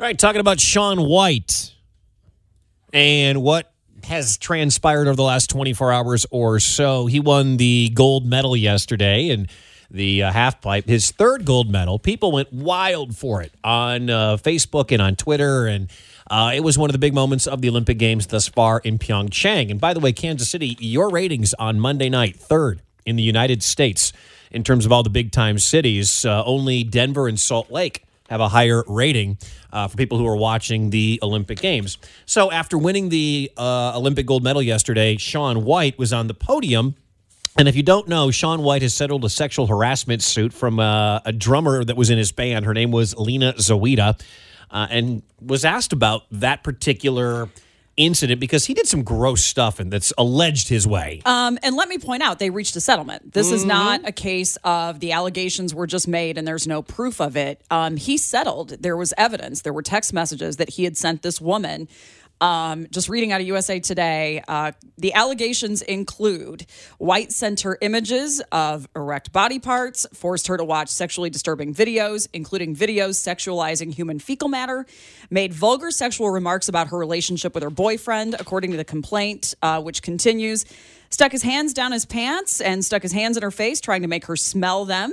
All right, talking about Shaun White and what has transpired over the last 24 hours or so. He won the gold medal yesterday and the uh, half pipe, his third gold medal. People went wild for it on uh, Facebook and on Twitter. And uh, it was one of the big moments of the Olympic Games thus far in Pyeongchang. And by the way, Kansas City, your ratings on Monday night, third in the United States in terms of all the big time cities. Uh, only Denver and Salt Lake have a higher rating uh, for people who are watching the Olympic Games. So after winning the uh, Olympic gold medal yesterday, Shaun White was on the podium. And if you don't know, Shaun White has settled a sexual harassment suit from uh, a drummer that was in his band. Her name was Lena Zawaideh, uh, and was asked about that particular incident because he did some gross stuff and that's alleged his way. Um, and let me point out, they reached a settlement. This is not a case of the allegations were just made and there's no proof of it. Um, he settled. There was evidence. There were text messages that he had sent this woman. Um, just reading out of USA Today, uh, the allegations include White center images of erect body parts, forced her to watch sexually disturbing videos, including videos sexualizing human fecal matter, made vulgar sexual remarks about her relationship with her boyfriend, according to the complaint, uh, which continues. Stuck his hands down his pants and stuck his hands in her face, trying to make her smell them.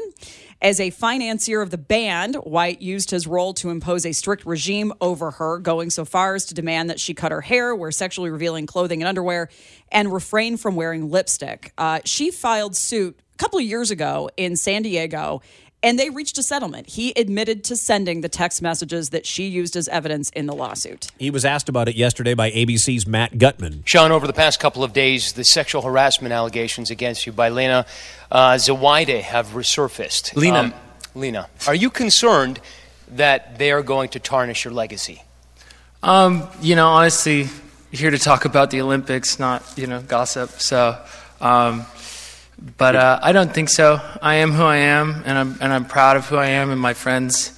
As a financier of the band, White used his role to impose a strict regime over her, going so far as to demand that she cut her hair, wear sexually revealing clothing and underwear, and refrain from wearing lipstick. Uh, she filed suit a couple of years ago in San Diego. And they reached a settlement. He admitted to sending the text messages that she used as evidence in the lawsuit. He was asked about it yesterday by ABC's Matt Gutman. Shaun, over the past couple of days, the sexual harassment allegations against you by Lena uh, Zawaideh have resurfaced. Lena. Um, Lena, are you concerned that they are going to tarnish your legacy? Um, you know, honestly, here to talk about the Olympics, not you know gossip. So, um, but uh, I don't think so. I am who I am, and I'm and I'm proud of who I am, and my friends,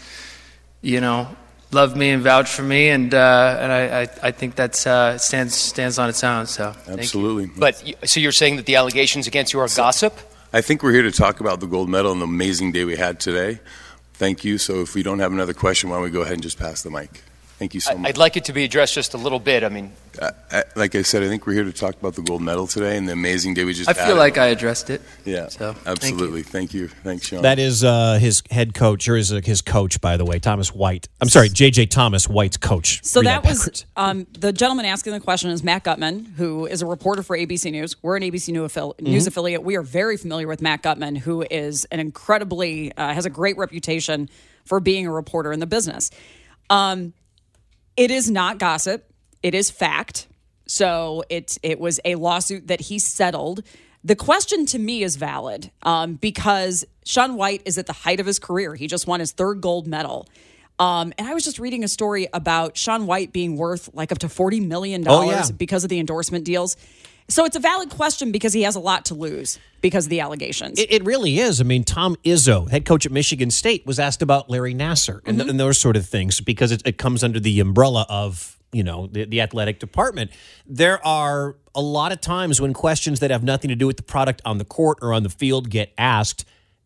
you know, love me and vouch for me, and uh, and I, I, I think that's uh, stands stands on its own. So thank you. Absolutely. But so you're saying that the allegations against you are gossip? I think we're here to talk about the gold medal and the amazing day we had today. Thank you. So if we don't have another question, why don't we go ahead and just pass the mic? Thank you so I, much. I'd like it to be addressed just a little bit. I mean, Uh, uh, like I said, I think we're here to talk about the gold medal today and the amazing day we just I had. feel like I addressed it. yeah, So, thank you. absolutely. Thank you. Thanks, Shaun. That is uh, his head coach, or is uh, his coach, by the way, Thomas White. I'm sorry, JJ Thomas, White's coach. So Read that was um, the gentleman asking the question is Matt Gutman, who is a reporter for ABC News. We're an ABC News, affil- News affiliate. We are very familiar with Matt Gutman, who is an incredibly uh, has a great reputation for being a reporter in the business. Um, it is not gossip; it is fact. So it it was a lawsuit that he settled. The question to me is valid um, because Shaun White is at the height of his career. He just won his third gold medal. Um, and I was just reading a story about Shaun White being worth like up to $40 million Oh, yeah. because of the endorsement deals. So it's a valid question because he has a lot to lose because of the allegations. It, it really is. I mean, Tom Izzo, head coach at Michigan State, was asked about Larry Nassar and, mm-hmm. and those sort of things because it, it comes under the umbrella of you know the, the athletic department. There are a lot of times when questions that have nothing to do with the product on the court or on the field get asked,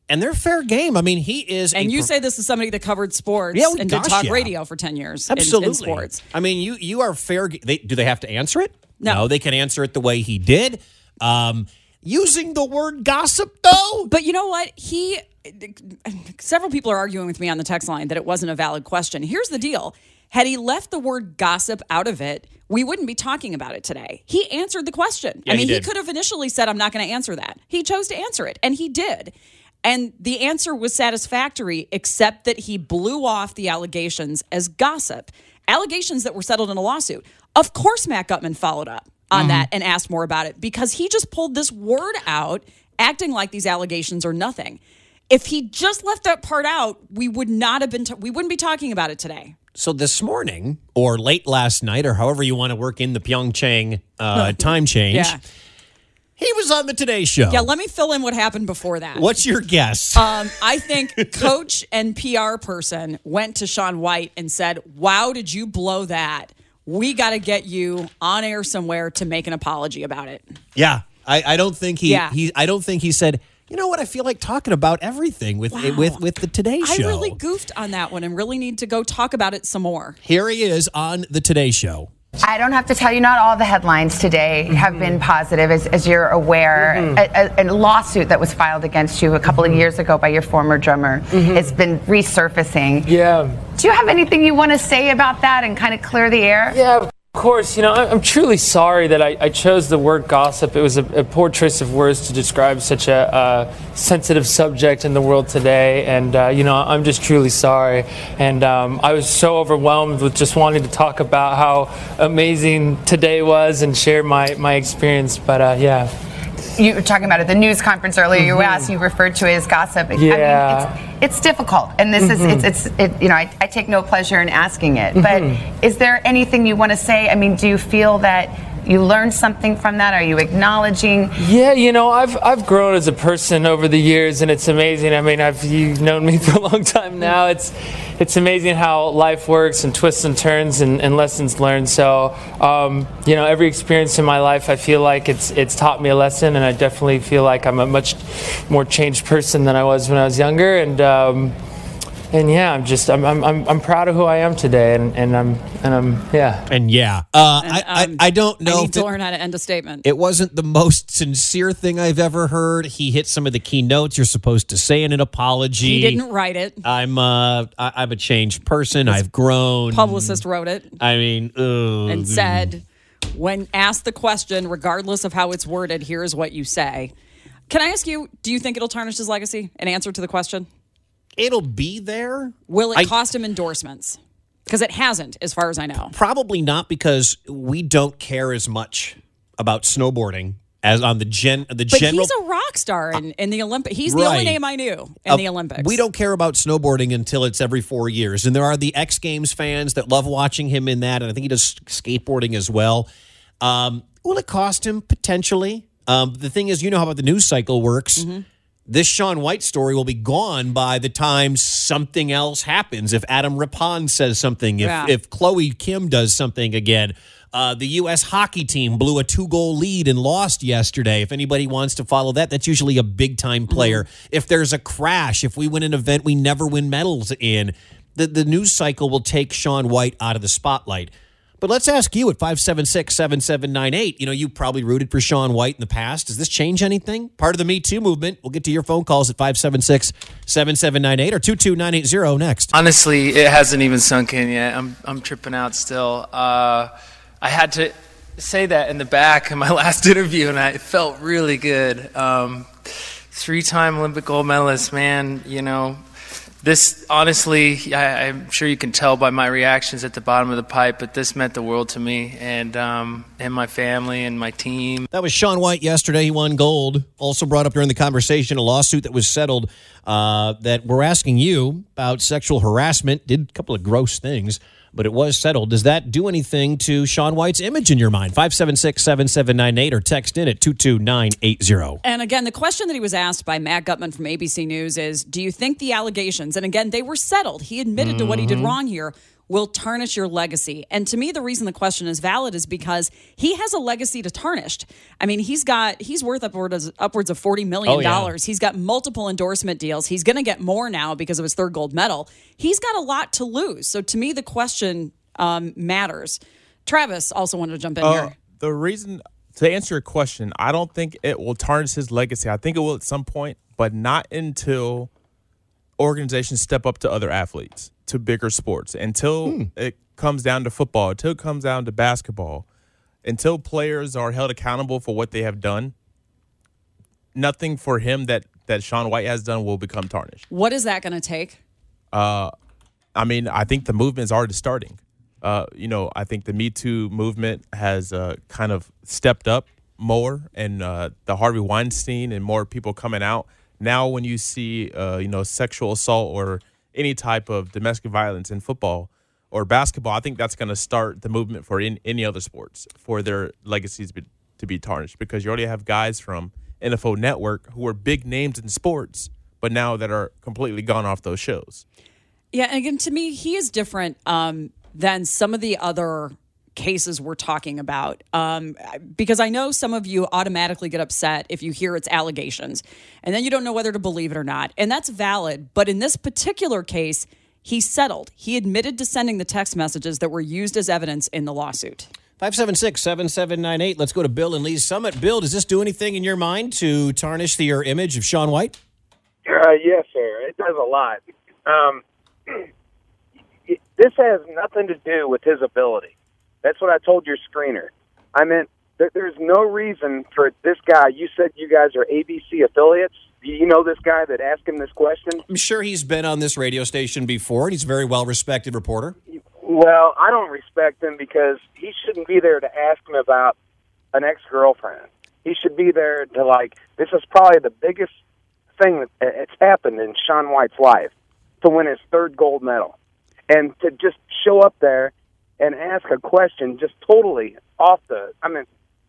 and they're fair game. I mean, he is. and you pro- say this is somebody that covered sports Yeah, oh, and gosh, did talk yeah. radio for 10 years in- Absolutely. in, sports. I mean, you you are fair. They, do they have to answer it? No. they can answer it the way he did. Um, using the word gossip, though. But you know what? He several people are arguing with me on the text line that it wasn't a valid question. Here's the deal. Had he left the word gossip out of it, we wouldn't be talking about it today. He answered the question. Yeah, I mean, he, did. could have initially said, I'm not going to answer that. He chose to answer it, and he did. And the answer was satisfactory, except that he blew off the allegations as gossip. Allegations that were settled in a lawsuit. Of course, Matt Gutman followed up on Mm-hmm. that and asked more about it because he just pulled this word out, acting like these allegations are nothing. If he just left that part out, we would not have been. ta- we wouldn't be talking about it today. So this morning, or late last night, or however you want to work in the Pyeongchang uh, time change, Yeah. He was on the Today Show. Yeah, let me fill in what happened before that. What's your guess? Um, I think coach and PR person went to Shaun White and said, Wow, did you blow that? We got to get you on air somewhere to make an apology about it. yeah, I, I don't think he, Yeah. he. I don't think he said. You know what? I feel like talking about everything with Wow. with with the Today Show. I really goofed on that one and really need to go talk about it some more. Here he is on the Today Show. I don't have to tell you, not all the headlines today have mm-hmm. been positive, as, as you're aware. Mm-hmm. A, a, a lawsuit that was filed against you a couple of mm-hmm. years ago by your former drummer has been resurfacing. Yeah. Do you have anything you want to say about that and kind of clear the air? Yeah, of course. You know, I- I'm truly sorry that I, I chose the word gossip. It was a, a poor choice of words to describe such a uh, sensitive subject in the world today. And, uh, you know, I'm just truly sorry. And um, I was so overwhelmed with just wanting to talk about how amazing today was and share my, my experience. But, uh, yeah. You were talking about it, the news conference earlier. You asked, you referred to it as gossip. I Yeah. mean, it's, difficult, and this is it's, it's it, you know I, I take no pleasure in asking it. But mm-hmm. is there anything you want to say? I mean, do you feel that you learned something from that? Are you acknowledging? Yeah, you know, I've I've grown as a person over the years, and it's amazing. I mean, I've you've known me for a long time now. It's it's amazing how life works and twists and turns and, and lessons learned. So, um, you know, every experience in my life, I feel like it's it's taught me a lesson, and I definitely feel like I'm a much more changed person than I was when I was younger. And um, and yeah, I'm just I'm, I'm I'm I'm proud of who I am today, and, and I'm and I'm yeah. And yeah, uh, And, I, um, I I don't know I need to it- learn how to end a statement. It wasn't the most sincere thing I've ever heard. He hit some of the key notes you're supposed to say in an apology. he didn't write it. I'm uh, I, I'm a changed person. I've grown. Publicist wrote it I mean, ugh. and said, when asked the question, regardless of how it's worded, here's what you say. Can I ask you, do you think it'll tarnish his legacy? An answer to the question? It'll be there. Will it I- cost him endorsements? Because it hasn't, as far as I know. Probably not because we don't care as much about snowboarding as on the gen the But general. he's a rock star in, in the Olympics. He's the only name I knew in Uh, the Olympics. We don't care about snowboarding until it's every four years. And there are the X Games fans that love watching him in that. And I think he does skateboarding as well. Um, will it cost him? Potentially. Um, the thing is, you know how the news cycle works. Mm-hmm. This Shaun White story will be gone by the time something else happens. If Adam Rippon says something, if, Yeah. if Chloe Kim does something again. Uh, the U.S. hockey team blew a two goal lead and lost yesterday. If anybody wants to follow that, that's usually a big time player. If there's a crash, if we win an event we never win medals in, the, the news cycle will take Shaun White out of the spotlight. But let's ask you at 576 7798. You know, you probably rooted for Shaun White in the past. Does this change anything? Part of the Me Too movement. We'll get to your phone calls at 576 7798 or 22980 next. Honestly, it hasn't even sunk in yet. I'm I'm tripping out still. Uh, I had to say that in the back in my last interview, and I felt really good. Um, three-time Olympic gold medalist, man. You know, this honestly, I, I'm sure you can tell by my reactions at the bottom of the pipe, but this meant the world to me and um, and my family and my team. That was Shaun White yesterday. He won gold. Also brought up during the conversation a lawsuit that was settled uh, that we're asking you about sexual harassment. Did a couple of gross things, but it was settled. Does that do anything to Shaun White's image in your mind? 576 7798 or text in at 22980. And again, the question that he was asked by Matt Gutman from ABC News is Do you think the allegations, and again, they were settled, he admitted to what he did mm-hmm. wrong here, will tarnish your legacy? And to me, the reason the question is valid is because he has a legacy to tarnish. I mean, he's got, he's worth upwards, upwards of $40 million. Oh, yeah. He's got multiple endorsement deals. He's going to get more now because of his third gold medal. He's got a lot to lose. So to me, the question um, matters. Travis also wanted to jump in Uh, here. the reason to answer your question, I don't think it will tarnish his legacy. I think it will at some point, but not until organizations step up to other athletes, to bigger sports. Until it comes down to football, until it comes down to basketball, until players are held accountable for what they have done, nothing for him that that Shaun White has done will become tarnished. What is that going to take? I mean, I think the movement is already starting. Uh, you know, I think the Me Too movement has uh, kind of stepped up more, and uh, the Harvey Weinstein and more people coming out. Now, when you see, uh, you know, sexual assault or any type of domestic violence in football or basketball, I think that's going to start the movement for in, any other sports for their legacies be, to be tarnished because you already have guys from NFL Network who are big names in sports, but now that are completely gone off those shows. Yeah, and again, to me, he is different um, than some of the other cases we're talking about. Um, because I know some of you automatically get upset if you hear it's allegations, and then you don't know whether to believe it or not. And that's valid. But in this particular case, he settled. He admitted to sending the text messages that were used as evidence in the lawsuit. 576 7798. Let's go to Bill and Lee's Summit. Bill, does this do anything in your mind to tarnish the, your image of Shaun White? Uh, yes, sir. It does a lot. Um, it- this has nothing to do with his ability. That's what I told your screener. I meant there, there's no reason for this guy. You said you guys are ABC affiliates. Do you know this guy that asked him this question? I'm sure he's been on this radio station before, and he's a very well respected reporter. Well, I don't respect him because he shouldn't be there to ask him about an ex girlfriend. He should be there to like. This is probably the biggest thing that that's happened in Shaun White's life to win his third gold medal, and to just show up there and ask a question just totally off the. I mean,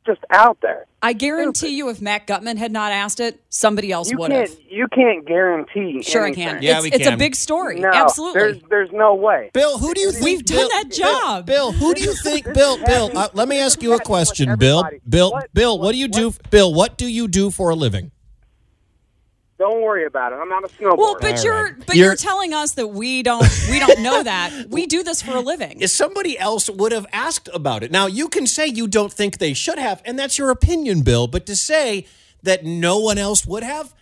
just out there. I guarantee you, if Matt Gutman had not asked it, somebody else You would can't. have. You can't guarantee. Sure, I anything. can. it's, we can. it's a big story. No, Absolutely. There's, there's no way. Bill, who do you think? We've done Bill- that job. Bill, who do you think? Bill, Bill, uh, let me ask you a question, Bill. Bill, What- Bill, what do you do? Bill, what do you do for a living? Don't worry about it. I'm not a snowboarder. Well, but All you're right. but You're- you're, telling us that we don't we don't know that. We do this for a living. If somebody else would have asked about it. Now, you can say you don't think they should have, and that's your opinion, Bill, but to say that no one else would have,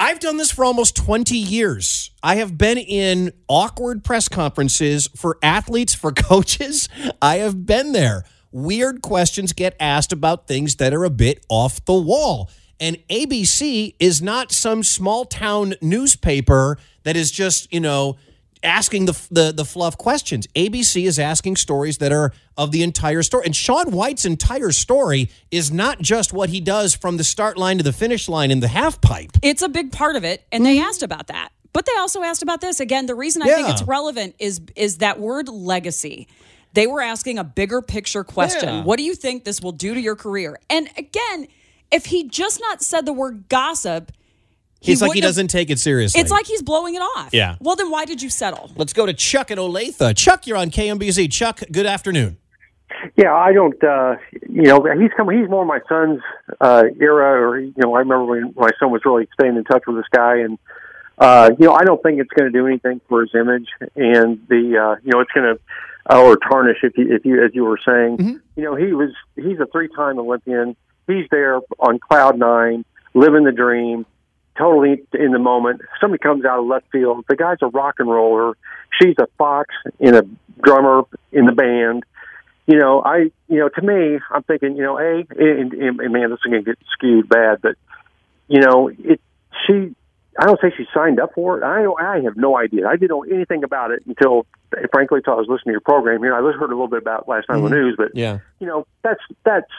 I've done this for almost 20 years. I have been in awkward press conferences for athletes, for coaches. I have been there. Weird questions get asked about things that are a bit off the wall. And ABC is not some small town newspaper that is just, you know, asking the, the the fluff questions. ABC is asking stories that are of the entire story. And Shaun White's entire story is not just what he does from the start line to the finish line in the half pipe. It's a big part of it, and they asked about that. But they also asked about this. Again, the reason I think it's relevant is is that word legacy. They were asking a bigger picture question. Yeah. What do you think this will do to your career? And again, if he just not said the word gossip, He's like he have- doesn't take it seriously. It's like he's blowing it off. Yeah. Well, then why did you settle? Let's go to Chuck and Olathe. Chuck, you're on KMBZ. Chuck, good afternoon. Yeah, I don't. uh You know, he's come. He's more my son's uh era, or you know, I remember when my son was really staying in touch with this guy, and uh you know, I don't think it's going to do anything for his image, and the uh you know, it's going to uh, or tarnish if you if you as you were saying. You know, he was he's a three time Olympian. He's there on cloud nine, living the dream, totally in the moment. Somebody comes out of left field. The guy's a rock and roller. She's a fox and a drummer in the band you know, I, you know, to me, I'm thinking, you know, a, and, and, and man, this is going to get skewed bad, but you know, it, she, I don't say she signed up for it. I I have no idea. I didn't know anything about it until, frankly, until I was listening to your program here. I heard a little bit about last night on the mm-hmm. news, but Yeah. you know, that's that's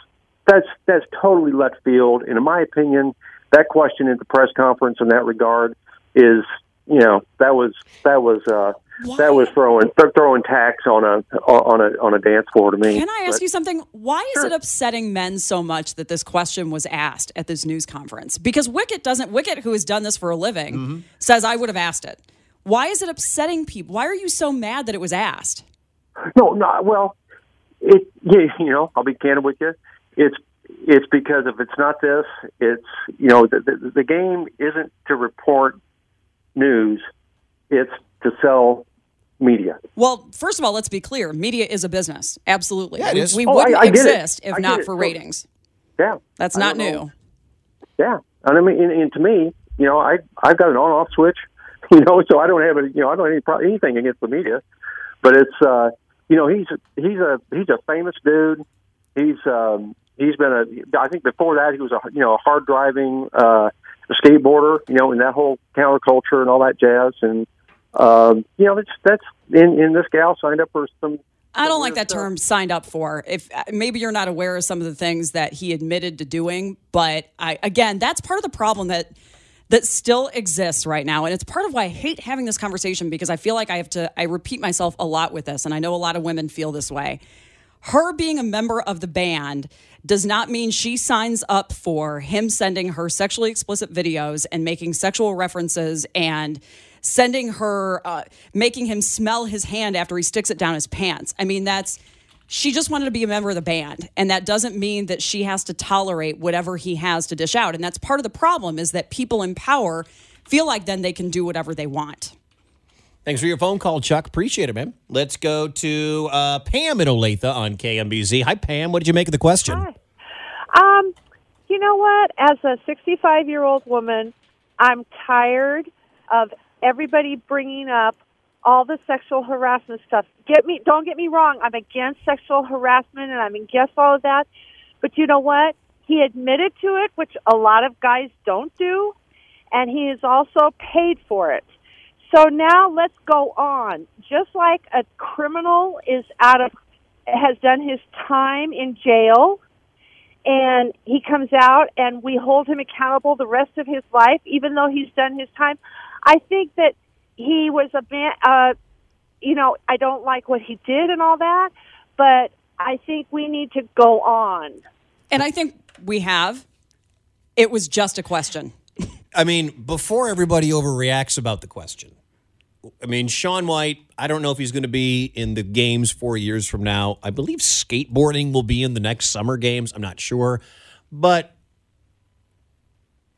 that's that's totally left field. And in my opinion, that question at the press conference in that regard is, you know, that was that was uh, that was throwing throwing tacks on a on a on a dance floor to me. Can I ask But- you something? Why is it upsetting men so much that this question was asked at this news conference? Because Wicket doesn't. Wicket, who has done this for a living, Mm-hmm. says I would have asked it. Why is it upsetting people? Why are you so mad that it was asked? No, no. Well, it you, you know, I'll be candid with you. It's it's because if it's not this, it's you know the the, the game isn't to report news. It's to sell media. Well, first of all, let's be clear. Media is a business. Absolutely. Yeah, it we we Oh, wouldn't I get it. exist if I not it. for Well, ratings. Yeah, That's not new. know. Yeah, and I mean, and, and to me, you know, I I've got an on-off switch, you know, so I don't have a, you know, I don't have any pro- anything against the media, but it's, uh, you know, he's he's a he's a famous dude. He's um, he's been a, I think before that he was a you know a hard driving uh, skateboarder, you know, in that whole counterculture and all that jazz, and um, you know, that's that's in in this gal signed up for some I don't like that term signed up for. If uh, maybe you're not aware of some of the things that he admitted to doing, but I again, that's part of the problem that that still exists right now. And it's part of why I hate having this conversation because I feel like I have to, I repeat myself a lot with this. And I know a lot of women feel this way. Her being a member of the band does not mean she signs up for him sending her sexually explicit videos and making sexual references and sending her, uh, making him smell his hand after he sticks it down his pants. I mean, that's, she just wanted to be a member of the band and that doesn't mean that she has to tolerate whatever he has to dish out and that's part of the problem is that people in power feel like then they can do whatever they want Thanks for your phone call, Chuck. Appreciate it, man. Let's go to uh, Pam in Olathe on KMBZ. Hi, Pam. What did you make of the question? Um, you know what? As a 65 year old woman, I'm tired of everybody bringing up all the sexual harassment stuff. Get me, don't get me wrong. I'm against sexual harassment and I'm against all of that. But you know what? He admitted to it, which a lot of guys don't do, and he is also paid for it. So now let's go on. Just like a criminal is out of has done his time in jail and he comes out and we hold him accountable the rest of his life even though he's done his time. I think that he was a man uh you know, I don't like what he did and all that, but I think we need to go on. and i think we have it was just a question I mean, before everybody overreacts about the question, I mean, Shaun White, I don't know if he's going to be in the games four years from now. I believe skateboarding will be in the next summer games. I'm not sure. But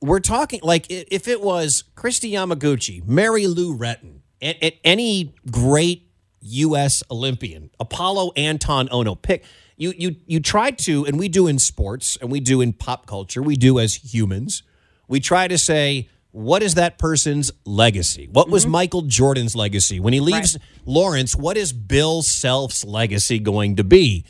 we're talking like if it was Kristi Yamaguchi, Mary Lou Retton, any great U.S. Olympian, Apolo Anton Ohno, pick. You, you, you try to, and we do in sports and we do in pop culture, we do as humans. We try to say, what is that person's legacy? What was mm-hmm. Michael Jordan's legacy? When he leaves Lawrence, what is Bill Self's legacy going to be?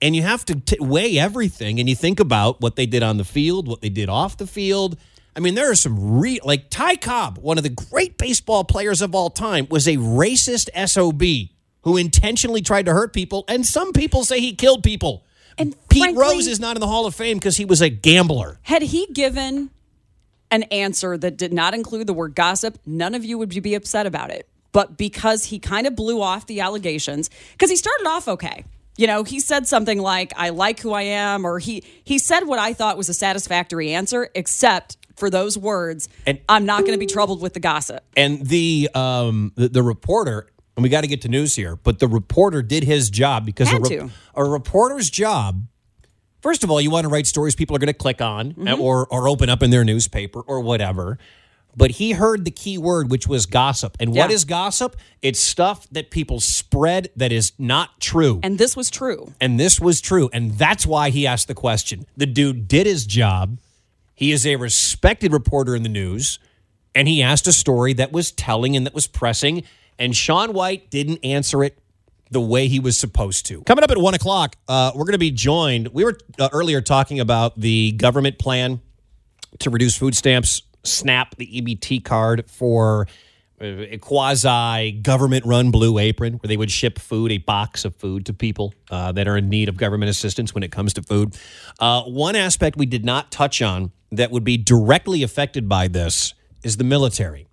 and you have to t- weigh everything and you think about what they did on the field what they did off the field i mean there are some re like ty cobb one of the great baseball players of all time was a racist sob who intentionally tried to hurt people and some people say he killed people and pete frankly- rose is not in the hall of fame because he was a gambler Had he given an answer that did not include the word gossip, none of you would be upset about it. But because he kind of blew off the allegations, because he started off okay. You know, he said something like, I like who I am, or he he said what I thought was a satisfactory answer, except for those words, And- I'm not going to be troubled with the gossip. and the um the, the reporter and we got to get to news here but the reporter did his job because a, to. a reporter's job first of all you want to write stories people are going to click on eh, mm-hmm. or or open up in their newspaper or whatever but he heard the key word which was gossip and what Yeah. is gossip it's stuff that people spread that is not true And this was true. and this was true. And that's why he asked the question. The dude did his job. He is a respected reporter in the news. And he asked a story that was telling and that was pressing. And Shaun White didn't answer it the way he was supposed to. Coming up at one o'clock, uh, we're going to be joined. We were uh, earlier talking about the government plan to reduce food stamps, SNAP, the EBT card for uh, a quasi government run blue apron where they would ship food, a box of food to people uh, that are in need of government assistance when it comes to food. Uh, one aspect we did not touch on that would be directly affected by this is the military.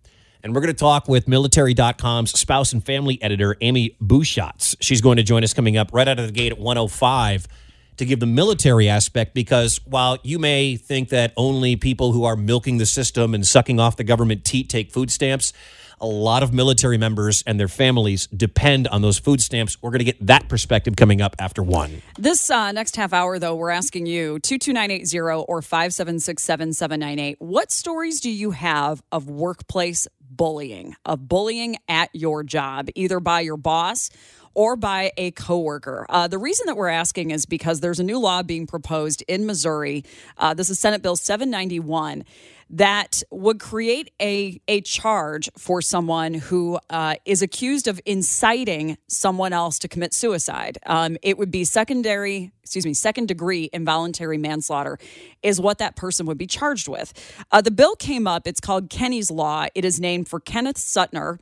And we're going to talk with military.com's spouse and family editor, Amy Bushatz. She's going to join us coming up right out of the gate at 105 to give the military aspect because while you may think that only people who are milking the system and sucking off the government teat take food stamps, a lot of military members and their families depend on those food stamps. We're going to get that perspective coming up after one. This uh, next half hour, though, we're asking you 22980 or 576 7798. What stories do you have of workplace bullying, of bullying at your job, either by your boss or by a coworker. Uh, the reason that we're asking is because there's a new law being proposed in Missouri. Uh, this is Senate Bill 791 that would create a, a charge for someone who uh, is accused of inciting someone else to commit suicide. Um, it would be secondary, excuse me, second degree involuntary manslaughter is what that person would be charged with. Uh, the bill came up. It's called Kenny's Law. It is named for Kenneth Suttner,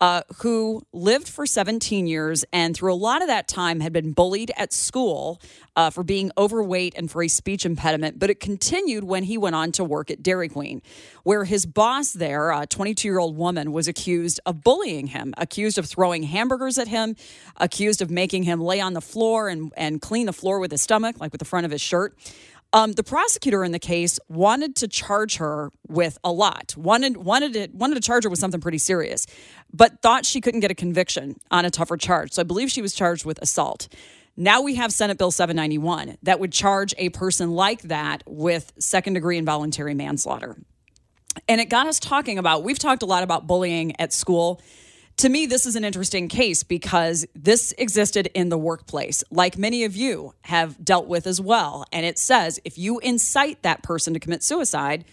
uh, who lived for 17 years and through a lot of that time had been bullied at school uh, for being overweight and for a speech impediment. But it continued when he went on to work at Dairy Queen. Where his boss there, a 22 year old woman, was accused of bullying him, accused of throwing hamburgers at him, accused of making him lay on the floor and, and clean the floor with his stomach, like with the front of his shirt. Um, the prosecutor in the case wanted to charge her with a lot. wanted wanted wanted to charge her with something pretty serious, but thought she couldn't get a conviction on a tougher charge. So I believe she was charged with assault. Now we have Senate Bill 791 that would charge a person like that with second degree involuntary manslaughter. And it got us talking about, we've talked a lot about bullying at school. To me, this is an interesting case because this existed in the workplace, like many of you have dealt with as well. And it says if you incite that person to commit suicide,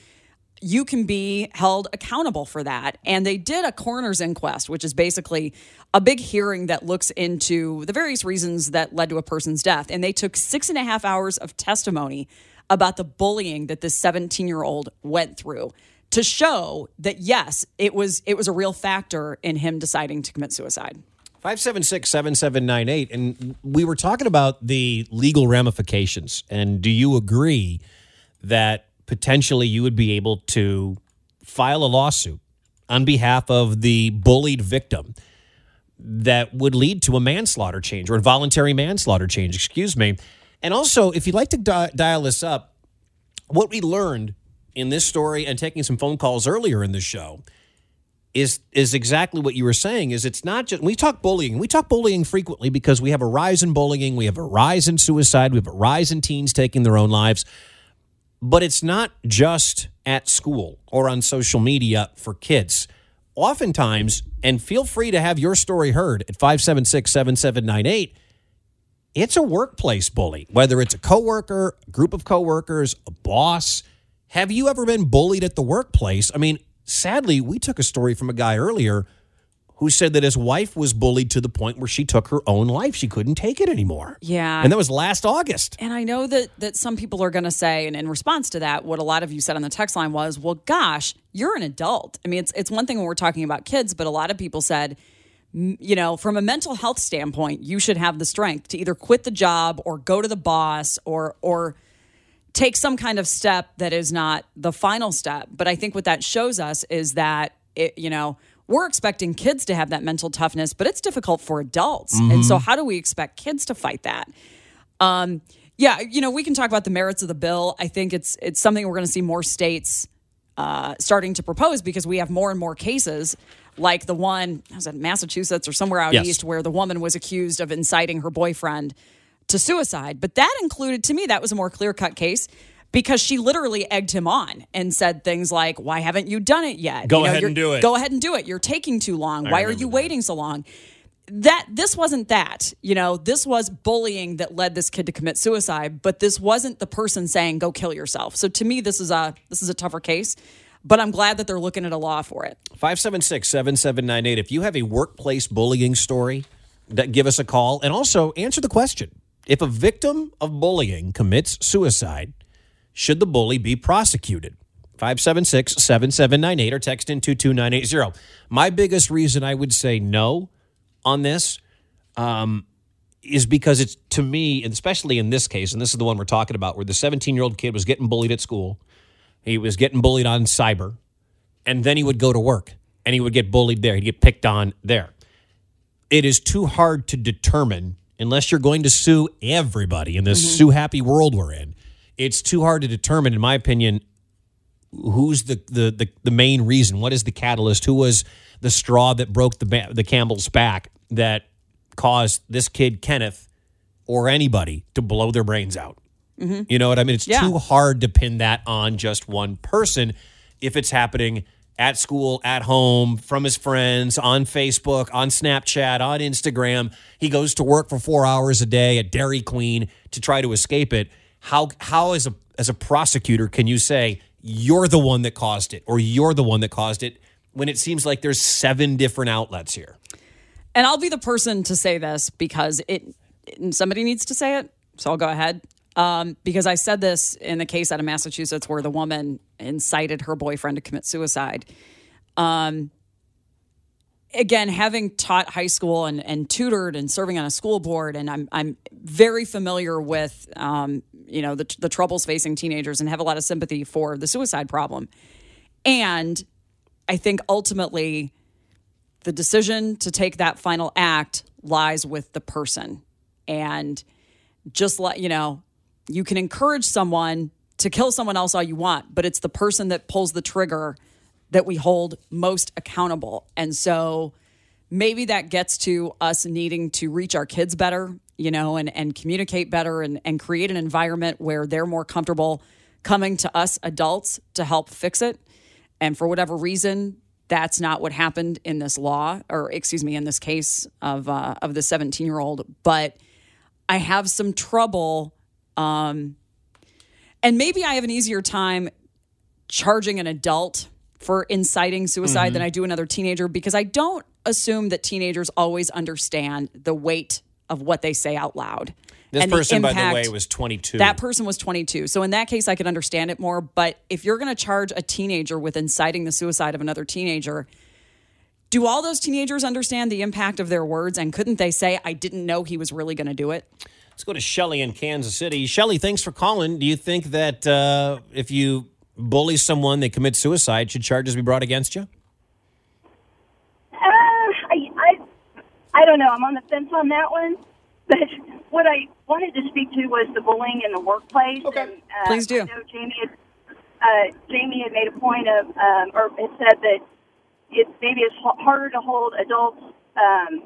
you can be held accountable for that. And they did a coroner's inquest, which is basically a big hearing that looks into the various reasons that led to a person's death. And they took six and a half hours of testimony about the bullying that this 17 year old went through to show that yes, it was it was a real factor in him deciding to commit suicide. 576 7798. And we were talking about the legal ramifications. And do you agree that potentially you would be able to file a lawsuit on behalf of the bullied victim that would lead to a manslaughter change or involuntary manslaughter change, excuse me? And also, if you'd like to di- dial this up, what we learned in this story and taking some phone calls earlier in the show is is exactly what you were saying is it's not just we talk bullying we talk bullying frequently because we have a rise in bullying we have a rise in suicide we have a rise in teens taking their own lives but it's not just at school or on social media for kids. Oftentimes and feel free to have your story heard at 576 7798 it's a workplace bully whether it's a coworker a group of coworkers a boss have you ever been bullied at the workplace i mean sadly, we took a story from a guy earlier who said that his wife was bullied to the point where she took her own life. She couldn't take it anymore. Yeah. And that was last August. And I know that that some people are going to say and in response to that what a lot of you said on the text line was, "Well, gosh, you're an adult." I mean, it's it's one thing when we're talking about kids, but a lot of people said you know, from a mental health standpoint, you should have the strength to either quit the job or go to the boss or or take some kind of step that is not the final step. But I think what that shows us is that it, you know, we're expecting kids to have that mental toughness, but it's difficult for adults. Mm-hmm. And so how do we expect kids to fight that? Um, yeah, you know, we can talk about the merits of the bill. I think it's it's something we're going to see more states uh, starting to propose because we have more and more cases like the one I was it Massachusetts or somewhere out Yes. east where the woman was accused of inciting her boyfriend to suicide. But that included, to me, that was a more clear cut case because she literally egged him on and said things like, Why haven't you done it yet? Go You know, ahead and do it. Go ahead and do it. You're taking too long. I Why are you waiting so long? That this wasn't that, you know, this was bullying that led this kid to commit suicide, but this wasn't the person saying go kill yourself. So to me, this is a this is a tougher case, but I'm glad that they're looking at a law for it. 576 7798. If you have a workplace bullying story, that give us a call and also answer the question. If a victim of bullying commits suicide, should the bully be prosecuted? 576 7798 or text in 22980. My biggest reason I would say no on this um, is because it's to me, and especially in this case, and this is the one we're talking about, where the 17 year old kid was getting bullied at school, he was getting bullied on cyber, and then he would go to work and he would get bullied there. He'd get picked on there. It is too hard to determine unless you're going to sue everybody in this mm-hmm. sue happy world we're in. It's too hard to determine, in my opinion, who's the, the the the main reason. What is the catalyst? Who was the straw that broke the ba- the Campbell's back that caused this kid Kenneth or anybody to blow their brains out? Mm-hmm. You know what I mean? It's Yeah. too hard to pin that on just one person if it's happening at school, at home, from his friends, on Facebook, on Snapchat, on Instagram. He goes to work for four hours a day at Dairy Queen to try to escape it. How how as a as a prosecutor can you say you're the one that caused it or you're the one that caused it when it seems like there's seven different outlets here? And I'll be the person to say this because it somebody needs to say it. So I'll go ahead. Um, because I said this in the case out of Massachusetts where the woman incited her boyfriend to commit suicide. Um, again, having taught high school and, and tutored and serving on a school board, and I'm I'm very familiar with um, you know the the troubles facing teenagers and have a lot of sympathy for the suicide problem. And I think ultimately the decision to take that final act lies with the person. And just let you know, you can encourage someone to kill someone else all you want, but it's the person that pulls the trigger that we hold most accountable. And so maybe that gets to us needing to reach our kids better, you know, and, and communicate better and, and create an environment where they're more comfortable coming to us adults to help fix it. And for whatever reason, that's not what happened in this law, or excuse me, in this case of uh, of the 17 year old. But I have some trouble, um, and maybe I have an easier time charging an adult for inciting suicide Mhm. than I do another teenager because I don't assume that teenagers always understand the weight of what they say out loud. This and the person, by the way, was 22. That person was 22. So in that case, I could understand it more. But if you're going to charge a teenager with inciting the suicide of another teenager, do all those teenagers understand the impact of their words? And couldn't they say, I didn't know he was really going to do it? Let's go to Shelly in Kansas City. Shelly, thanks for calling. Do you think that uh, if you bully someone, they commit suicide, should charges be brought against you? Uh, I, I, I don't know. I'm on the fence on that one. But what I wanted to speak to was the bullying in the workplace. Okay. And, uh, Please do. I know Jamie had, uh, Jamie had made a point of, um, or had said that it maybe it's harder to hold adults, um,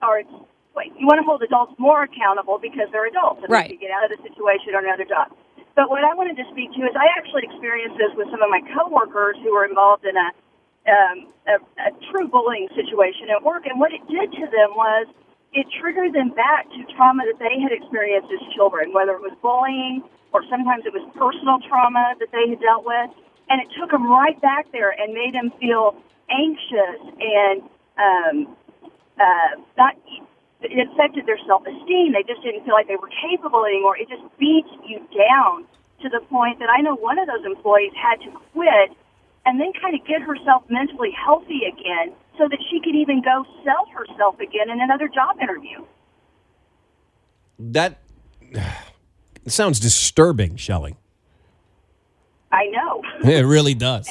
or it's, you want to hold adults more accountable because they're adults and Right. they can get out of the situation or another job. But what I wanted to speak to is I actually experienced this with some of my coworkers who were involved in a um, a, a true bullying situation at work, and what it did to them was it triggered them back to trauma that they had experienced as children, whether it was bullying or sometimes it was personal trauma that they had dealt with, and it took them right back there and made them feel anxious and um, uh, not. It affected their self-esteem. They just didn't feel like they were capable anymore. It just beats you down to the point that I know one of those employees had to quit and then kind of get herself mentally healthy again so that she could even go sell herself again in another job interview. That sounds disturbing, Shelly. I know. It really does.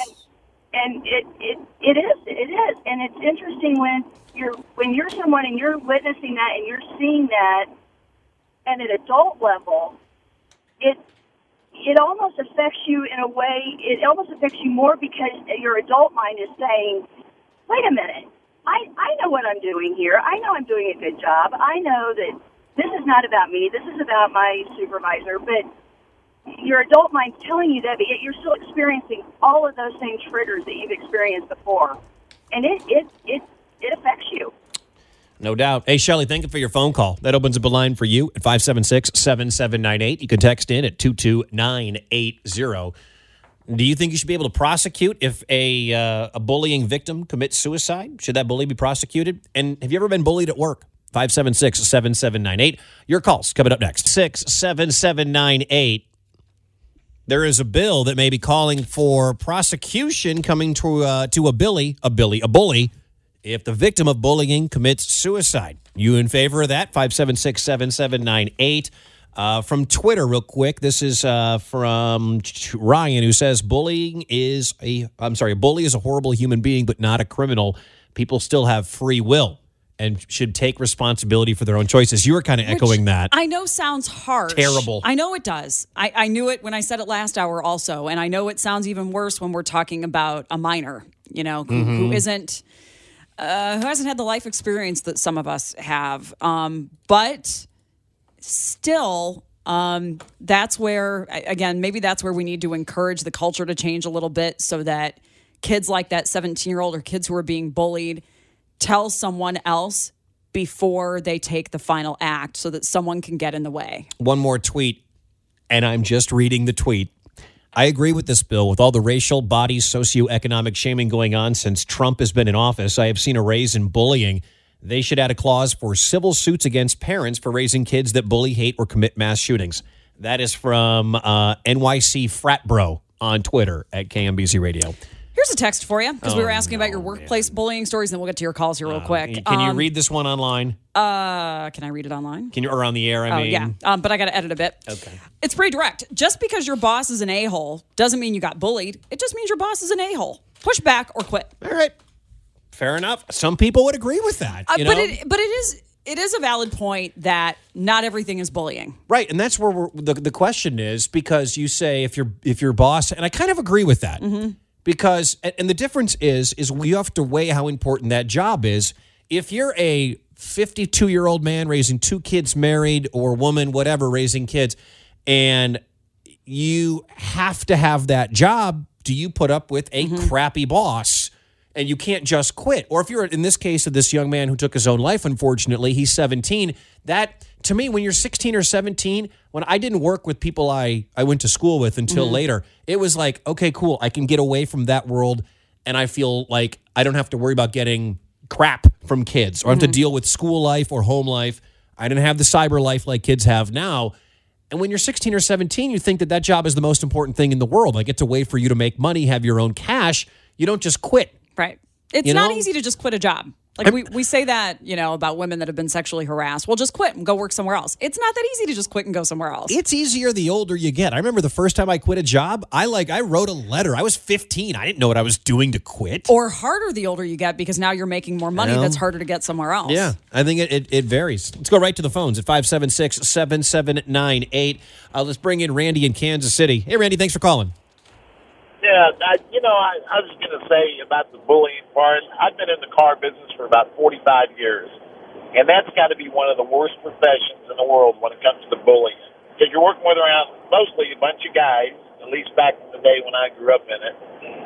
and it, it it is it is and it's interesting when you're when you're someone and you're witnessing that and you're seeing that at an adult level it it almost affects you in a way it almost affects you more because your adult mind is saying wait a minute. I i know what i'm doing here. I know i'm doing a good job. I know that this is not about me. This is about my supervisor. But your adult mind's telling you that, but yet you're still experiencing all of those same triggers that you've experienced before, and it it it it affects you. No doubt. Hey, Shelly, thank you for your phone call. That opens up a line for you at 576 7798. You can text in at 22980. Do you think you should be able to prosecute if a, uh, a bullying victim commits suicide? Should that bully be prosecuted? And have you ever been bullied at work? 576 7798. Your calls coming up next. 67798. There is a bill that may be calling for prosecution coming to uh, to a billy, a billy, a bully, if the victim of bullying commits suicide. You in favor of that? 576 7798. Uh, from Twitter, real quick. This is uh, from Ryan, who says bullying is a, I'm sorry, a bully is a horrible human being, but not a criminal. People still have free will and should take responsibility for their own choices. You were kind of Which echoing that. I know sounds harsh. Terrible. I know it does. I, I knew it when I said it last hour also. And I know it sounds even worse when we're talking about a minor, you know, who, who Mhm. isn't, uh, who hasn't had the life experience that some of us have. Um, but still, um, that's where, again, maybe that's where we need to encourage the culture to change a little bit so that kids like that 17 year old or kids who are being bullied tell someone else before they take the final act so that someone can get in the way. one more tweet, and I'm just reading the tweet. I agree with this bill. With all the racial, body, socioeconomic shaming going on since Trump has been in office, I have seen a raise in bullying. They should add a clause for civil suits against parents for raising kids that bully, hate, or commit mass shootings. That is from uh, NYC Frat Bro on Twitter at KMBZ Radio. Here's a text for you because we Oh, were asking about your workplace bullying stories, and then we'll get to your calls here real quick. Can you Um, read this one online? Uh, can I read it online? Can you or on the air? I oh mean, yeah, um, but I got to edit a bit. Okay. It's pretty direct. Just because your boss is an a hole doesn't mean you got bullied. It just means your boss is an a hole. Push back or quit. All right. Fair enough. Some people would agree with that. Uh, but it but it is it is a valid point that not everything is bullying. Right, and that's where we're, the the question is because you say if your if your boss, and I kind of agree with that because and the difference is is we have to weigh how important that job is. If you're a 52 year old man raising two kids, married or woman, whatever, raising kids, and you have to have that job, do you put up with a mm-hmm. crappy boss? And you can't just quit. Or if you're in this case of this young man who took his own life, unfortunately, he's 17. That to me, when you're 16 or 17, when I didn't work with people I I went to school with until Mhm. later, it was like, okay, cool, I can get away from that world, and I feel like I don't have to worry about getting crap from kids or have to Mhm. deal with school life or home life. I didn't have the cyber life like kids have now. And when you're 16 or 17, you think that that job is the most important thing in the world. Like it's a way for you to make money, have your own cash. You don't just quit. Right. It's You not know? easy to just quit a job. Like we, we say that, you know, about women that have been sexually harassed. Well, just quit and go work somewhere else. It's not that easy to just quit and go somewhere else. It's easier the older you get. I remember the first time I quit a job, I like I wrote a letter. I was 15. I didn't know what I was doing to quit. or harder the older you get because now you're making more money Well, that's harder to get somewhere else. Yeah, I think it, it, it varies. Let's go right to the phones at 576 7798. Uh, Let's bring in Randy in Kansas City. Hey, Randy, thanks for calling. Yeah, I, you know, I, I was going to say about the bullying part. I've been in the car business for about 45 years, and that's got to be one of the worst professions in the world when it comes to bullying. Because you're working with around mostly a bunch of guys, at least back in the day when I grew up in it,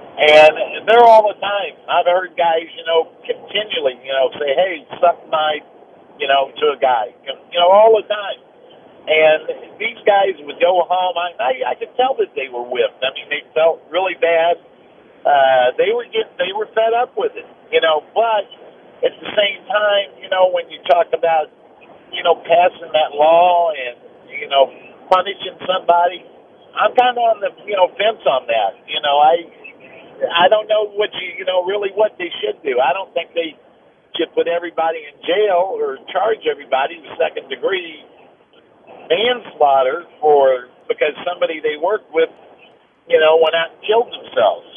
and they're all the time. I've heard guys, you know, continually, you know, say, "Hey, suck my," you know, to a guy, you know, all the time. And these guys would go home. I, I, I could tell that they were whipped. I mean, they felt really bad. Uh, they were getting, they were fed up with it, you know. But at the same time, you know, when you talk about, you know, passing that law and you know punishing somebody, I'm kind of on the you know fence on that. You know, I I don't know what you you know really what they should do. I don't think they should put everybody in jail or charge everybody with second degree manslaughter for because somebody they worked with, you know, went out and killed themselves.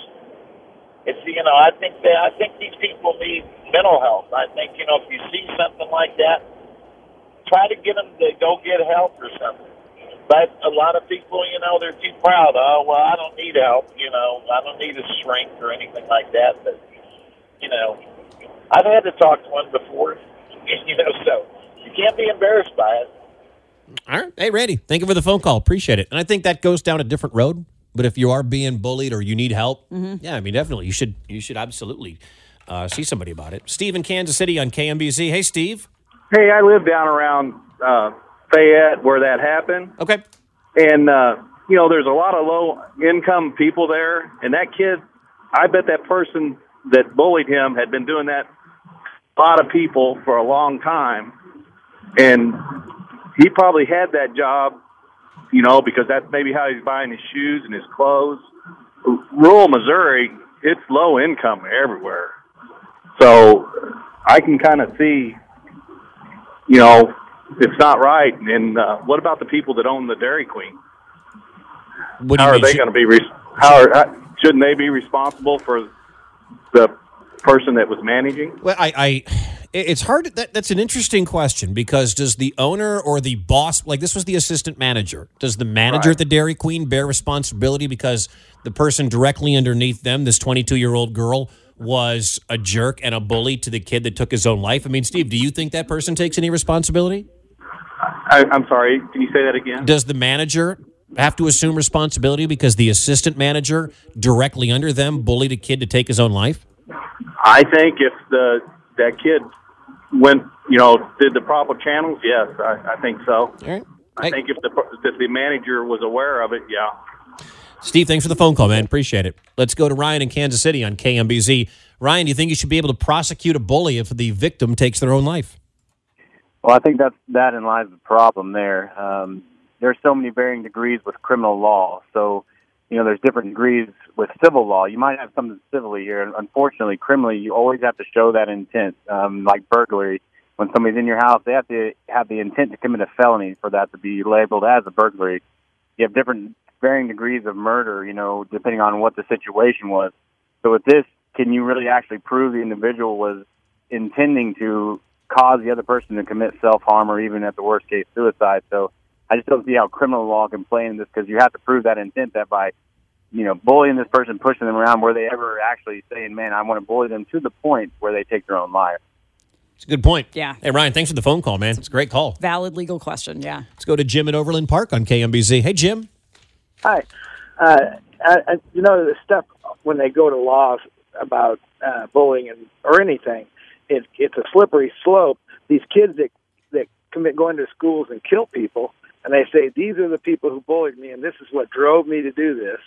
It's you know, I think that I think these people need mental health. I think you know if you see something like that, try to get them to go get help or something. But a lot of people, you know, they're too proud. Oh well, I don't need help. You know, I don't need a shrink or anything like that. But you know, I've had to talk to one before. You know, so you can't be embarrassed by it. All right. Hey, Randy, thank you for the phone call. Appreciate it. And I think that goes down a different road. But if you are being bullied or you need help, yeah, I mean, definitely, you should you should absolutely uh, see somebody about it. Steve in Kansas City on KMBZ. Hey, Steve. Hey, I live down around uh, Fayette where that happened. Okay. And, uh, you know, there's a lot of low income people there. And that kid, I bet that person that bullied him had been doing that a lot of people for a long time. And he probably had that job, you know, because that's maybe how he's buying his shoes and his clothes. Rural Missouri, it's low income everywhere. So I can kind of see, you know, it's not right. And uh, what about the people that own the Dairy Queen? What how are mean? they going to be? Re- how, are, how shouldn't they be responsible for the person that was managing? Well, I, I it's hard. That, that's an interesting question because does the owner or the boss, like this was the assistant manager, does the manager Right. at the Dairy Queen bear responsibility because the person directly underneath them, this 22 year old girl, was a jerk and a bully to the kid that took his own life? I mean, Steve, do you think that person takes any responsibility? I, I'm sorry. Can you say that again? Does the manager have to assume responsibility because the assistant manager directly under them bullied a kid to take his own life? I think if the that kid went, you know, did the proper channels, yes, I, I think so. I think if the if the manager was aware of it, yeah. Steve, thanks for the phone call, man. Appreciate it. Let's go to Ryan in Kansas City on KMBZ. Ryan, do you think you should be able to prosecute a bully if the victim takes their own life? Well, I think that's that in lies the problem there. Um, there are so many varying degrees with criminal law. So, you know, there's different degrees with civil law. You might have something civilly here. Unfortunately, criminally, you always have to show that intent. Um, like burglary, when somebody's in your house, they have to have the intent to commit a felony for that to be labeled as a burglary. You have different varying degrees of murder, you know, depending on what the situation was. So with this, can you really actually prove the individual was intending to cause the other person to commit self harm or even at the worst case suicide? So I just don't see how criminal law can play in this because you have to prove that intent that by you know bullying this person, pushing them around, were they ever actually saying, "Man, I want to bully them" to the point where they take their own life. It's a good point. Yeah. Hey, Ryan, thanks for the phone call, man. It's a great call. Valid legal question. Yeah. Let's go to Jim at Overland Park on KMBZ. Hey, Jim. Hi. Uh, I, I, you know, the stuff when they go to laws about uh, bullying and or anything, it, it's a slippery slope. These kids that that commit going to schools and kill people, and they say these are the people who bullied me, and this is what drove me to do this.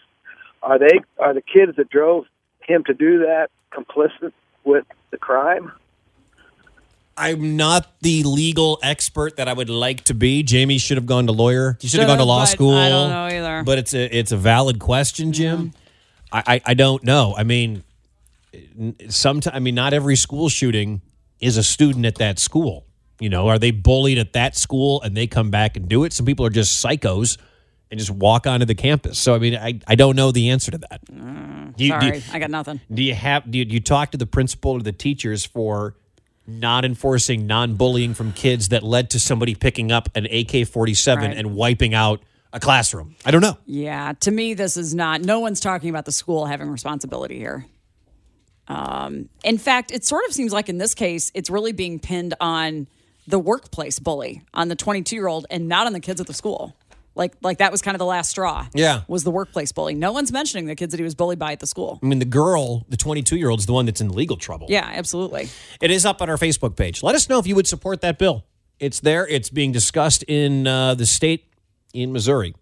Are they are the kids that drove him to do that complicit with the crime? I'm not the legal expert that I would like to be. Jamie should have gone to lawyer. He should have gone to law school. I don't know either. But it's a it's a valid question, mm-hmm. Jim. I, I I don't know. I mean, sometimes I mean, not every school shooting is a student at that school. You know, are they bullied at that school and they come back and do it? Some people are just psychos and just walk onto the campus. So I mean, I, I don't know the answer to that. Do you- Sorry, you- I got nothing. do you have do you, do you talk to the principal or the teachers for not enforcing non-bullying from kids that led to somebody picking up an AK-47 Right. and wiping out a classroom? I don't know. Yeah, to me, this is not. No one's talking about the school having responsibility here. Um, in fact, it sort of seems like in this case, it's really being pinned on the workplace bully, on the 22 year old, and not on the kids at the school. Like, like that was kind of the last straw. Yeah. was the workplace bully. No one's mentioning the kids that he was bullied by at the school. I mean, the girl, the 22-year-old, is the one that's in legal trouble. Yeah, absolutely. It is up on our Facebook page. Let us know if you would support that bill. It's there. It's being discussed in uh, the state in Missouri.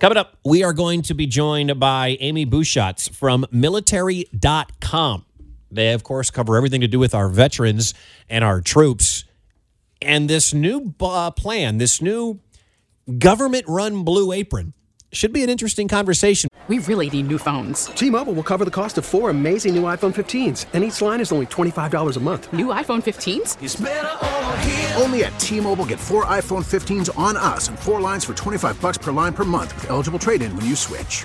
Coming up, we are going to be joined by Amy Bushatz from military.com. They, of course, cover everything to do with our veterans and our troops. And this new uh, plan, this new government run blue apron, should be an interesting conversation. We really need new phones. T-Mobile will cover the cost of four amazing new iPhone 15s, and each line is only $25 a month. New iPhone 15s? Only at T-Mobile get four iPhone 15s on us and four lines for 25 bucks per line per month with eligible trade-in when you switch.